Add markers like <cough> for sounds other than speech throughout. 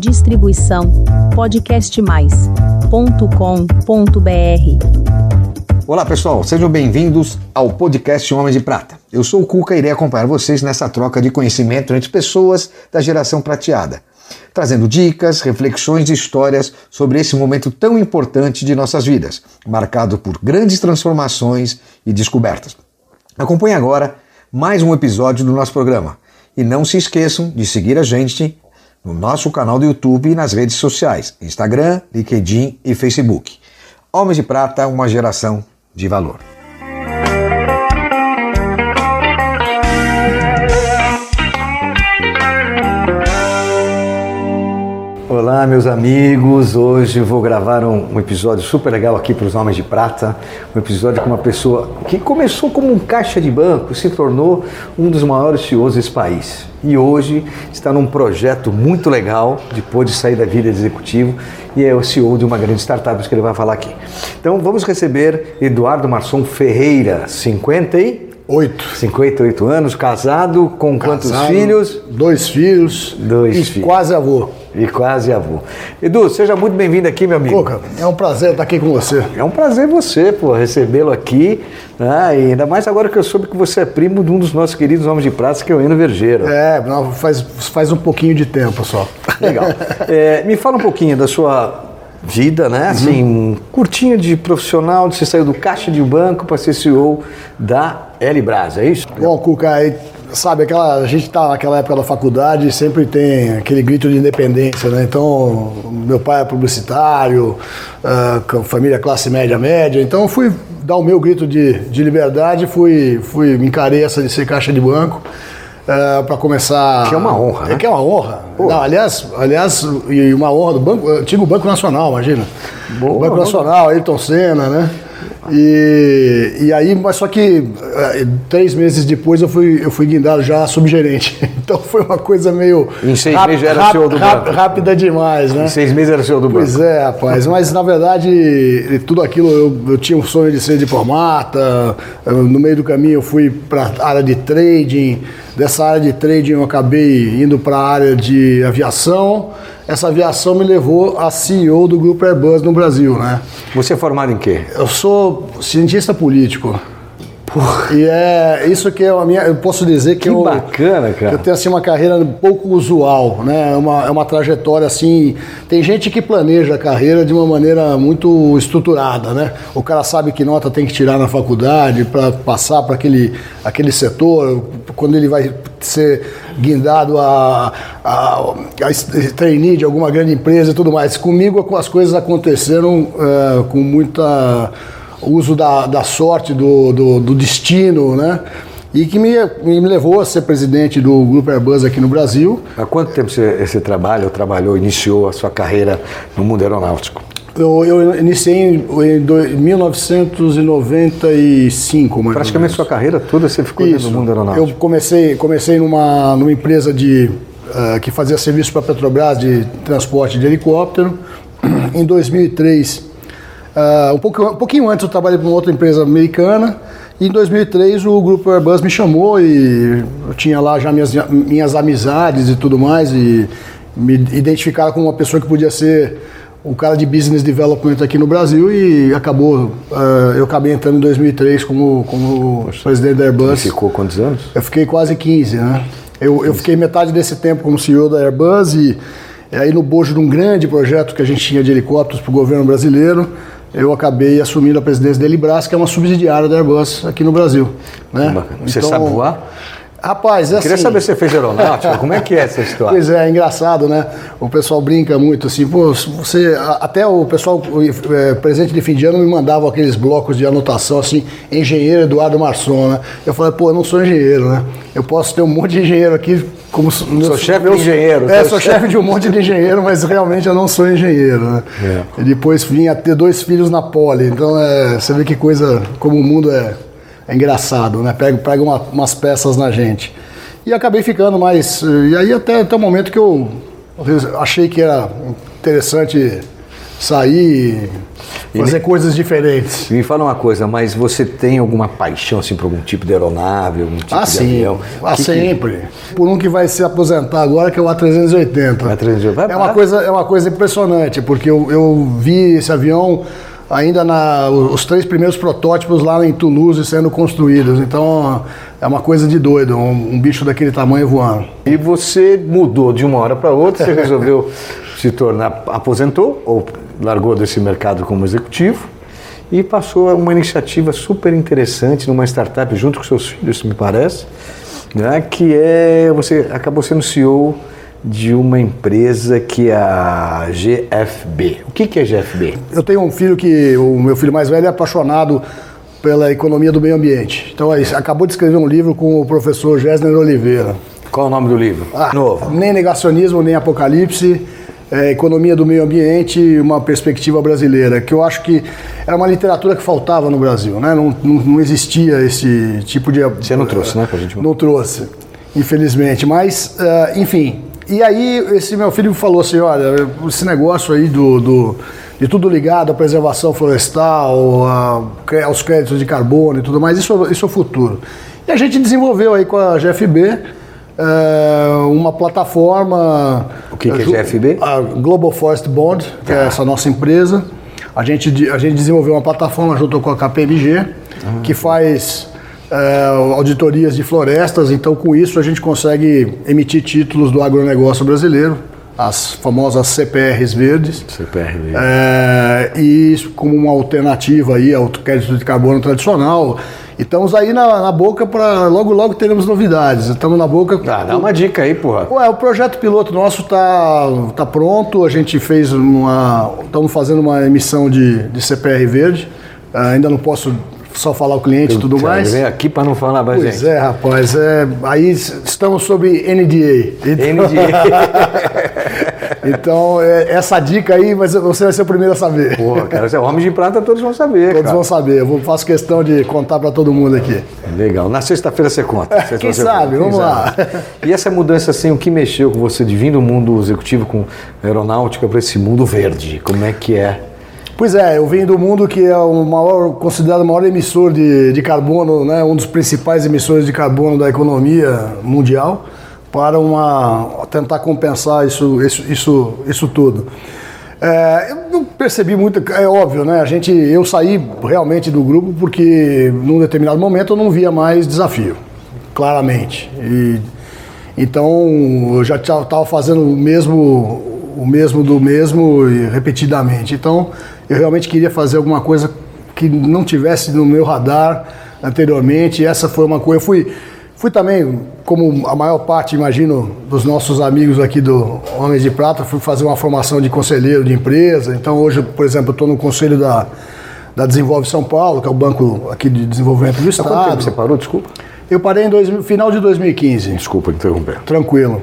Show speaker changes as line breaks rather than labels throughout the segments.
Distribuição podcastmais.com.br.
Olá pessoal, sejam bem-vindos ao podcast Homem de Prata. Eu sou o Cuca e irei acompanhar vocês nessa troca de conhecimento entre pessoas da geração prateada, trazendo dicas, reflexões e histórias sobre esse momento tão importante de nossas vidas, marcado por grandes transformações e descobertas. Acompanhe agora mais um episódio do nosso programa. E não se esqueçam de seguir a gente no nosso canal do YouTube e nas redes sociais, Instagram, LinkedIn e Facebook. Homens de Prata, uma geração de valor. Olá, meus amigos. Hoje vou gravar um, um episódio super legal aqui para os Homens de Prata. Um episódio com uma pessoa que começou como um caixa de banco se tornou um dos maiores CEOs desse país. E hoje está num projeto muito legal, depois de sair da vida de executivo, e é o CEO de uma grande startup que ele vai falar aqui. Então vamos receber Eduardo Marçom Ferreira, 50 e...
Oito.
58 anos, casado, com quantos
Casado,
filhos?
Dois filhos.
Dois
e
filhos.
quase avô.
E quase avô. Edu, seja muito bem-vindo aqui, meu amigo.
Coca, é um prazer estar aqui com você.
É um prazer você, pô, recebê-lo aqui. Né? E ainda mais agora que eu soube que você é primo de um dos nossos queridos homens de praça, que é o Eno Vergeiro.
É, faz, faz um pouquinho de tempo só. <laughs>
Legal. É, me fala um pouquinho da sua vida, né? Assim, um curtinho de profissional, de você saiu do caixa de banco para ser CEO da L Brás, é isso?
Bom, Cuca, aí, sabe, aquela, a gente tá naquela época da faculdade e sempre tem aquele grito de independência, né? Então, meu pai é publicitário, ah, família classe média média, então fui dar o meu grito de, de liberdade, fui, fui me encarei essa de ser caixa de banco. para começar.
Que é uma honra, né?
É que é uma honra. Não, aliás, aliás, e uma honra do banco, antigo Banco Nacional, imagina.
Boa,
Banco. Nacional, Ayrton Senna, né? E, e aí, mas só que eh, três meses depois eu fui, eu fui guindado já subgerente. <laughs> Então foi uma coisa meio.
Em seis meses era
ráp-
CEO do banco.
Rápida demais, né?
Em seis meses era CEO do banco.
Pois é, rapaz. Mas na verdade, tudo aquilo, eu, eu tinha um sonho de ser diplomata. no meio do caminho eu fui para a área de trading. Dessa área de trading eu acabei indo para a área de aviação. Essa aviação me levou a CEO do grupo Airbus no Brasil, né?
Você é formado em quê?
Eu sou cientista político. E é isso que é a minha. Eu posso dizer que,
Que
eu,
bacana, cara.
eu tenho assim uma carreira um pouco usual, né? É uma, é uma trajetória assim. Tem gente que planeja a carreira de uma maneira muito estruturada, né? O cara sabe que nota tem que tirar na faculdade para passar para aquele, aquele setor. Quando ele vai ser guindado a, a, a trainee de alguma grande empresa e tudo mais. Comigo as coisas aconteceram eh, com muita uso da, da sorte, do, do, do destino, né? E que me, me levou a ser presidente do Grupo Airbus aqui no Brasil.
Há quanto tempo você, você trabalha, ou trabalhou, iniciou a sua carreira no mundo aeronáutico?
Eu, eu iniciei em, em do- 1995, mais
Praticamente sua carreira toda você ficou dentro do mundo aeronáutico.
Eu comecei, comecei numa, numa empresa de, eh, que fazia serviço para a Petrobras de transporte de helicóptero. <clears throat> Em 2003, ah, um, pouco, um pouquinho antes eu trabalhei para uma outra empresa americana. E em 2003 o grupo Airbus me chamou e eu tinha lá já minhas, minhas amizades e tudo mais e me identificaram como uma pessoa que podia ser o cara de business development aqui no Brasil e acabou, ah, eu acabei entrando em 2003 como, como presidente da Airbus.
Ficou quantos anos?
Eu fiquei quase 15, né? Eu, eu fiquei metade desse tempo como CEO da Airbus e aí no bojo de um grande projeto que a gente tinha de helicópteros para o governo brasileiro, eu acabei assumindo a presidência da Elibras, que é uma subsidiária da Airbus aqui no Brasil. Né?
Bacana. Você sabe voar?
Rapaz, é
Queria
assim...
saber se você fez aeronáutica, como é que é essa história?
Pois é, é engraçado, né? O pessoal brinca muito assim, pô, você. Até o pessoal, é, presente de fim de ano, me mandava aqueles blocos de anotação assim, engenheiro Eduardo Marçom, né? Eu falei, pô, eu não sou engenheiro, né? Eu posso ter um monte de engenheiro aqui, como. Sou
chefe de engenheiro,
É,
sou
sou chefe de um monte de engenheiro, mas realmente eu não sou engenheiro, né?
É.
E depois vim a ter dois filhos na poli, então é, você vê que coisa, como o mundo é, é engraçado, né? Pega, pega uma- umas peças na gente. E acabei ficando mais. E aí até, até o momento que eu achei que era interessante sair, fazer coisas diferentes.
Me fala uma coisa, mas você tem alguma paixão assim, por algum tipo de aeronave, algum tipo
ah,
de
sim.
avião?
Ah, que sempre. Que... Por um que vai se aposentar agora, que é o A380.
A380.
É uma coisa, é uma coisa impressionante, porque eu, eu vi esse avião ainda na, os três primeiros protótipos lá em Toulouse sendo construídos. Então é uma coisa de doido, um, um bicho daquele tamanho voando.
E você mudou de uma hora para outra, você <laughs> resolveu se tornar, aposentou ou largou desse mercado como executivo e passou a uma iniciativa super interessante numa startup junto com seus filhos, me parece, né, que é você acabou sendo CEO de uma empresa que é a GFB. O que, que é GFB?
Eu tenho um filho que, o meu filho mais velho é apaixonado pela economia do meio ambiente. Então, ele acabou de escrever um livro com o professor Gessner Oliveira.
Qual o nome do livro?
Ah, Novo. Nem negacionismo, nem apocalipse. É, economia do meio ambiente e uma perspectiva brasileira, que eu acho que era uma literatura que faltava no Brasil, né? Não, não, não existia esse tipo de.
Você não trouxe, né, pra gente?
Não trouxe, infelizmente. Mas, uh, enfim, e aí esse meu filho falou assim, olha, esse negócio aí do, do de tudo ligado à preservação florestal, a, aos créditos de carbono e tudo mais, isso, isso é o futuro. E a gente desenvolveu aí com a GFB uma plataforma.
O que, que é GFB?
A Global Forest Bond, que é essa nossa empresa. A gente, a gente desenvolveu uma plataforma junto com a KPMG, uhum. que faz é, auditorias de florestas, então com isso a gente consegue emitir títulos do agronegócio brasileiro, as famosas CPRs verdes.
CPR verde.
É, e isso como uma alternativa aí ao crédito de carbono tradicional. E estamos aí na, na boca para logo logo teremos novidades. Estamos na boca.
Ah, dá uma dica aí, porra.
Ué, o projeto piloto nosso tá, tá pronto. A gente fez uma. Estamos fazendo uma emissão de, de CPR verde. Uh, ainda não posso só falar o cliente e tudo mais.
Vem aqui para não falar
mais
pois
gente. é, rapaz. É, aí estamos sobre NDA.
Então, NDA. <laughs>
então é, essa dica aí, mas você vai ser o primeiro a saber.
Pô, cara, você é homem de prata, todos vão saber.
Todos
cara.
vão saber. Eu faço questão de contar para todo mundo aqui.
Legal. Na sexta-feira você conta.
Sexta Quem sabe? Vamos Quem lá. Sabe.
E essa mudança, assim, o que mexeu com você de vir do mundo executivo com aeronáutica para esse mundo verde? Como é que é?
Pois é, eu vim do mundo que é o maior, considerado o maior emissor de, de carbono, né, um dos principais emissores de carbono da economia mundial, para uma, tentar compensar isso, isso, isso, isso tudo. É, eu percebi muito, é óbvio, né? A gente, eu saí realmente do grupo porque num determinado momento eu não via mais desafio, claramente. E, então eu já estava fazendo o mesmo, o mesmo do mesmo repetidamente. Então eu realmente queria fazer alguma coisa que não tivesse no meu radar anteriormente. E essa foi uma coisa. Eu fui, fui também, como a maior parte, imagino, dos nossos amigos aqui do Homens de Prata, fui fazer uma formação de conselheiro de empresa. Então hoje, por exemplo, estou no conselho da, da Desenvolve São Paulo, que é o banco aqui de desenvolvimento do Estado. Há
quanto tempo você parou? Desculpa.
Eu parei em dois, final de 2015.
Desculpa interromper.
Tranquilo.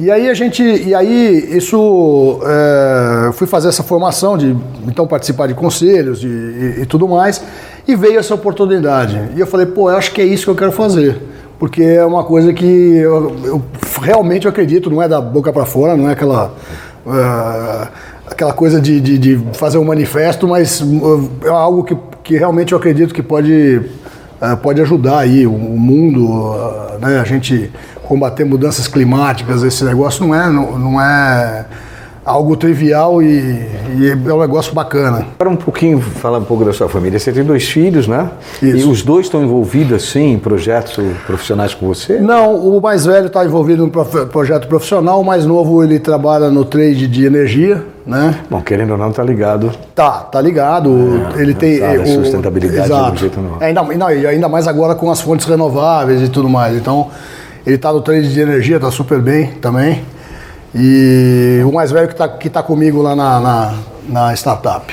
E aí a gente, e aí isso, é, fui fazer essa formação de então participar de conselhos e, e, e, tudo mais, e veio essa oportunidade. E eu falei, pô, eu acho que é isso que eu quero fazer, porque é uma coisa que eu, eu realmente eu acredito, não é da boca para fora, não é aquela é, aquela coisa de, de, de, fazer um manifesto, mas é algo que, que realmente eu acredito que pode é, pode ajudar aí o, o mundo, né? A gente combater mudanças climáticas, esse negócio não é, não, não é algo trivial e, e, é um negócio bacana.
Para um pouquinho, falar um pouco da sua família. Você tem dois filhos, né?
Isso.
E os dois estão envolvidos, sim, em projetos profissionais com você?
Não, o mais velho está envolvido no projeto profissional, o mais novo ele trabalha no trade de energia, né?
Bom, querendo ou não, tá ligado.
Tá, tá ligado. É, ele tem
sabe, o, sustentabilidade
exato.
do jeito não. É,
ainda, não, ainda mais agora com as fontes renováveis e tudo mais. Então, ele está no trade de energia, está super bem também. E o mais velho que está que tá comigo lá na, na, na startup.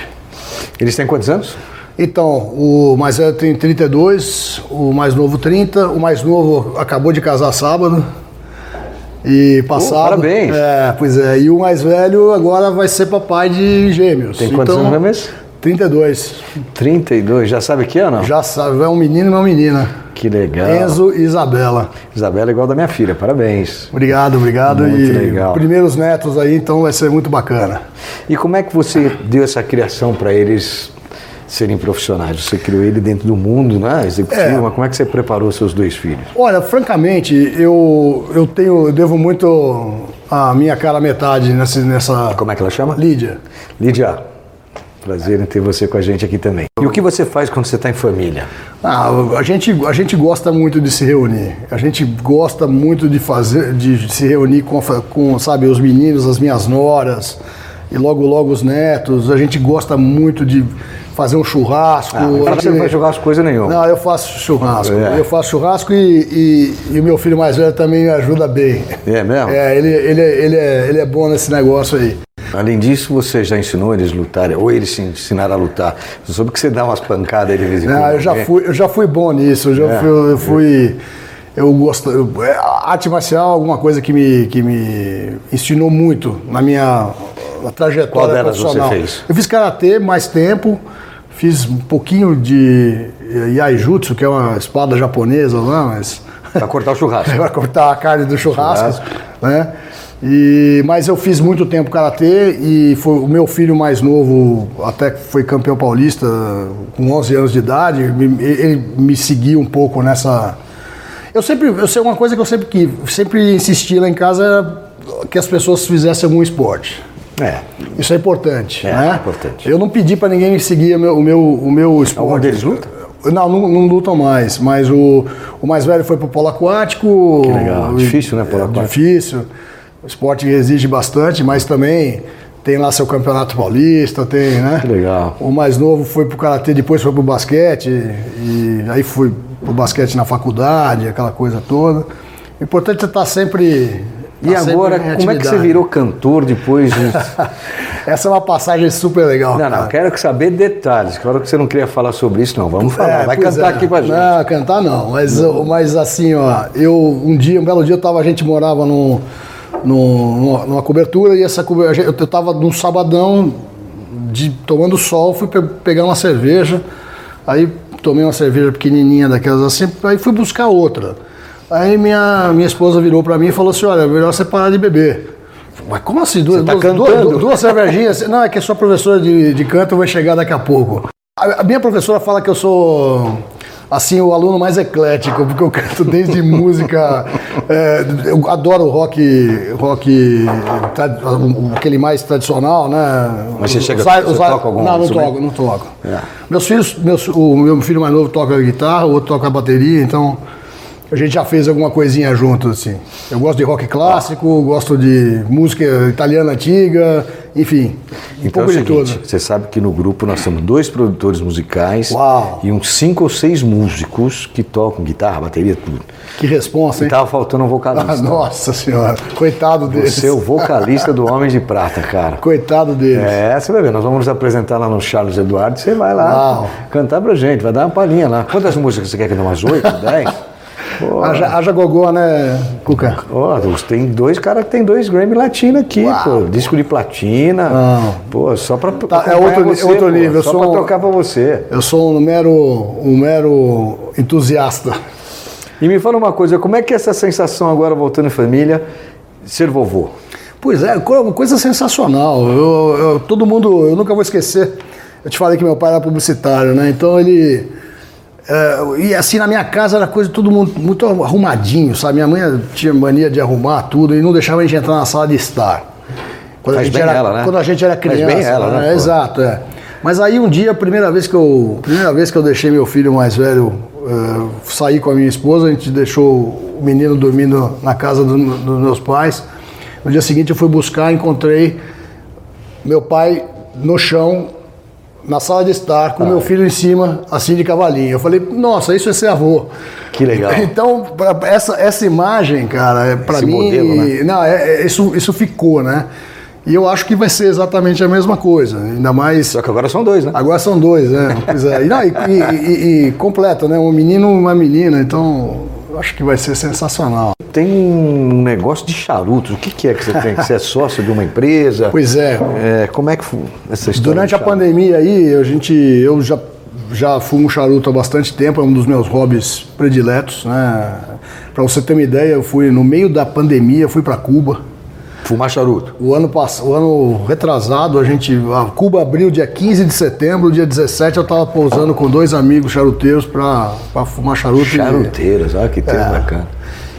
Eles têm quantos anos?
Então, o mais velho tem 32, o mais novo 30, o mais novo acabou de casar sábado. E passado. Oh,
parabéns!
É, pois é. E o mais velho agora vai ser papai de gêmeos.
Tem quantos então, anos mesmo?
32.
32, já sabe que ano?
Já sabe, é um menino e uma menina.
Que legal.
Enzo e Isabela.
Isabela é igual da minha filha, parabéns.
Obrigado, obrigado.
Muito
e
legal.
primeiros netos aí, então vai ser muito bacana.
E como é que você deu essa criação para eles serem profissionais? Você criou ele dentro do mundo, né? Executivo,
É.
mas como é que você preparou seus dois filhos?
Olha, francamente, eu, eu tenho, eu devo muito a minha cara metade nessa, nessa
Como é que ela chama?
Lídia.
Lídia, prazer em ter você com a gente aqui também. E o que você faz quando você está em família?
Ah, a gente, a gente gosta muito de se reunir. A gente gosta muito de fazer, de se reunir com, com, sabe, os meninos, as minhas noras e logo logo os netos. A gente gosta muito de fazer um churrasco.
Ah, você
gente-
não vai jogar as coisas nenhuma.
Não, eu faço churrasco.
É.
Eu faço churrasco e, e- e o meu filho mais velho também me ajuda bem.
É mesmo?
É, ele, ele, ele, é, ele é bom nesse negócio aí.
Além disso, você já ensinou eles a lutarem, ou eles se ensinaram a lutar. Você soube que você dá umas pancadas de vez em quando.
Não, eu já
né?
fui, eu já fui bom nisso. Eu já
É.
fui, eu fui. Eu gosto. eu- é, a arte marcial é alguma coisa que me, que me ensinou muito na minha na trajetória
Qual delas você
profissional.
fez?
Eu fiz karatê mais tempo, fiz um pouquinho de yaijutsu, que é uma espada japonesa lá, mas
Pra cortar o churrasco. <laughs>
para cortar a carne do churrasco,
Churrasco.
né? E, mas eu fiz muito tempo karatê e foi o meu filho mais novo, até que foi campeão paulista com 11 anos de idade, ele me seguiu um pouco nessa. Eu sempre, eu sei uma coisa que eu sempre quis, sempre insisti lá em casa era que as pessoas fizessem algum esporte.
É.
Isso é importante,
É,
né?
importante.
Eu não pedi para ninguém me seguir o meu, o meu, o meu esporte.
Algum deles luta?
Não, não, não lutam mais, mas o, o mais velho foi pro polo aquático.
Que legal. Difícil, né, polo
É,
aquático?
Difícil. O esporte exige bastante, mas também tem lá seu campeonato paulista, tem, né?
Que legal.
O mais novo foi pro karatê, depois foi pro basquete, e aí fui pro basquete na faculdade, aquela coisa toda. O importante é estar sempre.
E
tá sempre
agora, como é que você virou cantor depois de... <laughs>
Essa é uma passagem super legal.
Não, não,
cara.
quero saber detalhes. Claro que você não queria falar sobre isso, não. Vamos falar.
É,
Vai cantar
é.
aqui pra gente.
Não, cantar não. Mas, mas assim, ó, eu um dia, um belo dia, eu tava, a gente morava num, num- numa, numa cobertura e essa cobertura, eu tava num sabadão de, tomando sol, fui pe- pegar uma cerveja, aí tomei uma cerveja pequenininha daquelas assim, aí fui buscar outra. Aí minha, minha esposa virou pra mim e falou assim, olha, é melhor você parar de beber. Mas como assim? Duas,
tá
duas, duas- duas cervejinhas? <laughs> Não, é que a sua professora de, de canto vai chegar daqui a pouco. A, a minha professora fala que eu sou assim o aluno mais eclético, porque eu canto desde <laughs> música. é, eu adoro rock, rock aquele mais tradicional, né?
Mas você chega-
Os ai-
você
os ai-
toca algum
Não, não
instrumento?
toco, não toco.
É.
Meus filhos, meus, o meu filho mais novo toca guitarra, o outro toca bateria, então a gente já fez alguma coisinha junto, assim. Eu gosto de rock clássico, gosto de música italiana antiga, enfim. Um
Então é
pouco
o
de
seguinte,
tudo.
você sabe que no grupo nós temos dois produtores musicais
Uau.
e uns cinco ou seis músicos que tocam guitarra, bateria, tudo.
Que responsa,
E
hein?
tava faltando um
Ah,
vocalista.
nossa senhora, coitado deles.
Você é o vocalista do Homem de Prata, cara.
Coitado deles.
É, você vai ver, nós vamos nos apresentar lá no Charles Eduardo, você vai lá
Uau.
cantar pra gente, vai dar uma palhinha lá. Quantas músicas você quer que dê? Umas oito, <laughs> dez? Pô,
Haja, haja gogô, né, Cuca?
ó, tem dois caras que tem dois Grammy Latino aqui, pô. Disco de platina.
Não.
Pô, só pra
Tá, é outro-
você,
outro
pô,
nível, eu
Só pra
um-
tocar pra você.
Eu sou um mero, um mero entusiasta.
E me fala uma coisa, como é que é essa sensação agora voltando em família, ser vovô?
Pois é, co- coisa sensacional. Eu, eu- todo mundo, eu nunca vou esquecer. Eu te falei que meu pai era publicitário, né? Então ele. É, e assim, na minha casa era coisa tudo muito, muito arrumadinho, sabe? Minha mãe tinha mania de arrumar tudo e não deixava a gente entrar na sala de estar. Quando, a
Faz
gente,
bem
era,
ela, né?
quando a gente era
Faz
criança.
bem ela, né, pô?
Exato, é. Mas aí um dia, a primeira vez que eu, primeira vez que eu deixei meu filho mais velho eh, sair com a minha esposa, a gente deixou o menino dormindo na casa do- dos meus pais. No dia seguinte eu fui buscar, encontrei meu pai no chão, na sala de estar, com meu filho em cima, assim de cavalinho. Eu falei, nossa, isso é ser avô.
Que legal. <laughs>
Então, essa, essa imagem, cara, é, pra
Esse
mim.
modelo, né?
Não, é- é- isso, isso ficou, né? E eu acho que vai ser exatamente a mesma coisa. Ainda mais.
Só que agora são dois, né?
Agora são dois, né? Pois é. E, não, e, e- e- e completa, né? Um menino e uma menina. Então, eu acho que vai ser sensacional.
Tem um negócio de charutos. O que, que é que você tem? Você é sócio de uma empresa?
Pois é.
É, como é que foi essa história?
Durante a pandemia aí, a gente, eu já já fumo charuto há bastante tempo, é um dos meus hobbies prediletos. Né? Para você ter uma ideia, eu fui no meio da pandemia, fui para Cuba.
Fumar charuto?
O ano, passado, o ano retrasado, a gente. A Cuba abriu dia 15 de setembro, dia 17 eu estava pousando com dois amigos charuteiros para fumar charuto.
Charuteiros, olha que termo é. bacana.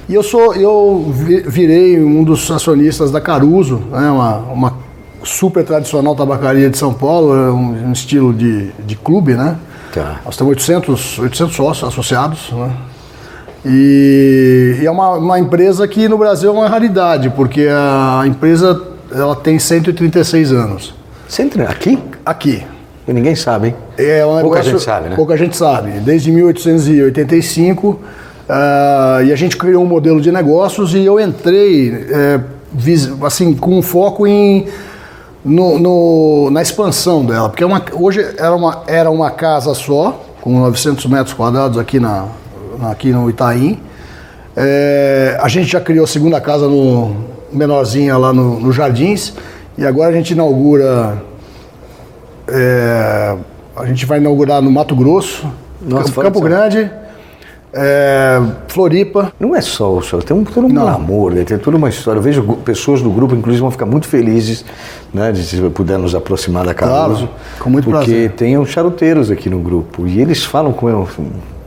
E eu sou, eu virei um dos acionistas da Caruso, né, uma, uma super tradicional tabacaria de São Paulo, é um, um estilo de, de clube, né? Tá. Nós temos 800, 800 sócios associados, né? E, e é uma, uma, empresa que no Brasil é uma raridade, porque a empresa ela tem 136 anos.
Centro, aqui?
Aqui.
E ninguém sabe, hein?
É um
pouca gente sabe, né?
Pouca gente sabe. Desde 1885, uh, e a gente criou um modelo de negócios e eu entrei, é, assim, com foco em no, no, na expansão dela, porque é uma, hoje era uma, era uma casa só, com 900 metros quadrados aqui, na, aqui no Itaim. É, a gente já criou a segunda casa no menorzinha lá no, no Jardins e agora a gente inaugura. É, a gente vai inaugurar no Mato Grosso, Nossa, Campo Grande. É, Floripa.
Não é só o senhor, tem um, todo um Não. amor, né? tem toda uma história. Eu vejo pessoas do grupo, inclusive, vão ficar muito felizes né, de se puder nos aproximar da Caruso. Claro,
com muito
porque
prazer.
tem os charuteiros aqui no grupo e eles falam com eu,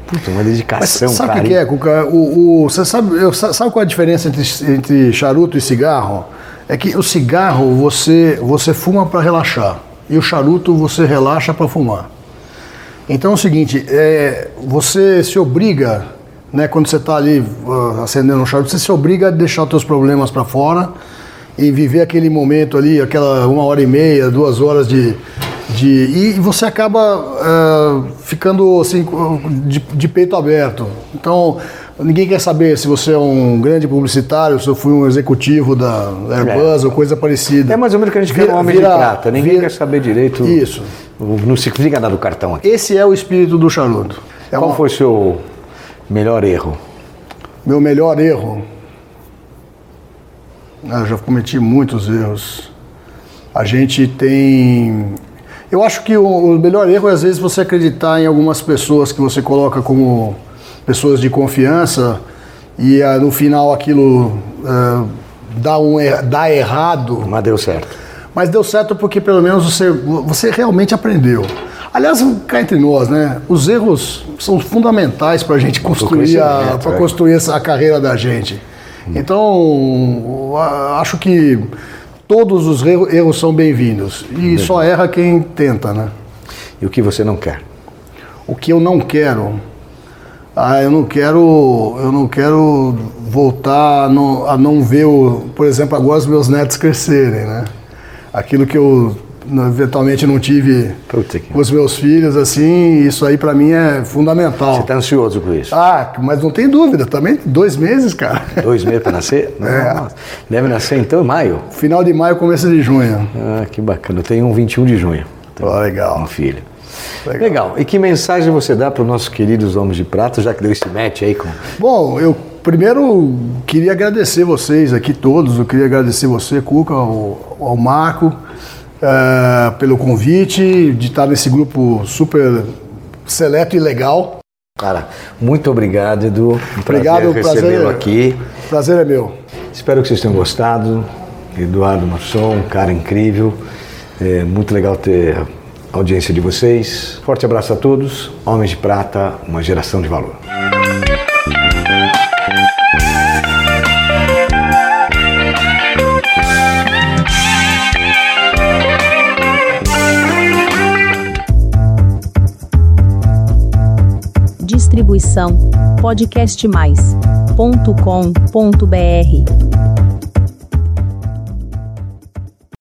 Puta, uma dedicação,
Mas sabe o que é, Cuca? O, o, você sabe, eu, sabe qual é a diferença entre, entre charuto e cigarro? É que o cigarro você, você fuma para relaxar e o charuto você relaxa para fumar. Então é o seguinte, é, você se obriga, né, quando você está ali uh, acendendo um charuto, você se obriga a deixar os seus problemas para fora e viver aquele momento ali, aquela uma hora e meia, duas horas de. De e você acaba uh, ficando assim, de, de peito aberto. Então, Ninguém quer saber se você é um grande publicitário, se eu fui um executivo da Airbus é. ou coisa parecida.
É mais ou menos que a gente vira, quer um homem vira, de prata. Ninguém vira, quer saber direito.
Isso.
Não se fica nada do cartão aqui.
Esse é o espírito do charuto.
É Qual uma... foi o seu melhor erro?
Meu melhor erro? Ah, eu já cometi muitos erros. A gente tem. Eu acho que o, o melhor erro é às vezes você acreditar em algumas pessoas que você coloca como pessoas de confiança e uh, no final aquilo uh, dá, um, dá errado.
Mas deu certo.
Mas deu certo porque pelo menos você, você realmente aprendeu. Aliás, cá entre nós, né? Os erros são fundamentais para a gente construir a, para é. construir a carreira da gente. Então, acho que todos os erros são bem-vindos e só erra quem tenta, né?
E o que você não quer?
O que eu não quero? ah, eu não quero, eu não quero voltar a não, a não ver, o, por exemplo, agora os meus netos crescerem, né? Aquilo que eu eventualmente não tive com os meus filhos, assim, isso aí para mim é fundamental.
Você está ansioso com isso?
Ah, mas não tem dúvida, também dois meses, cara.
Dois meses para nascer? <laughs>
É.
Deve nascer então em maio?
Final de maio, começo de junho.
Ah, que bacana. Eu tenho um 21 de junho.
Oh, legal.
Um filho. Legal. Legal. E que mensagem você dá para os nossos queridos homens de prata, já que deu esse match aí com.
Bom, eu primeiro queria agradecer vocês aqui todos. Eu queria agradecer você, Cuca, ao, ao Marco, uh, pelo convite, de estar nesse grupo super seleto e legal.
Cara, muito obrigado, Edu. Um
obrigado, prazer recebê-lo
é- aqui.
Prazer é meu.
Espero que vocês tenham gostado. Eduardo Masson, um cara incrível. É muito legal ter audiência de vocês. Forte abraço a todos. Homens de Prata, uma geração de valor.
Distribuição podcastmais.com.br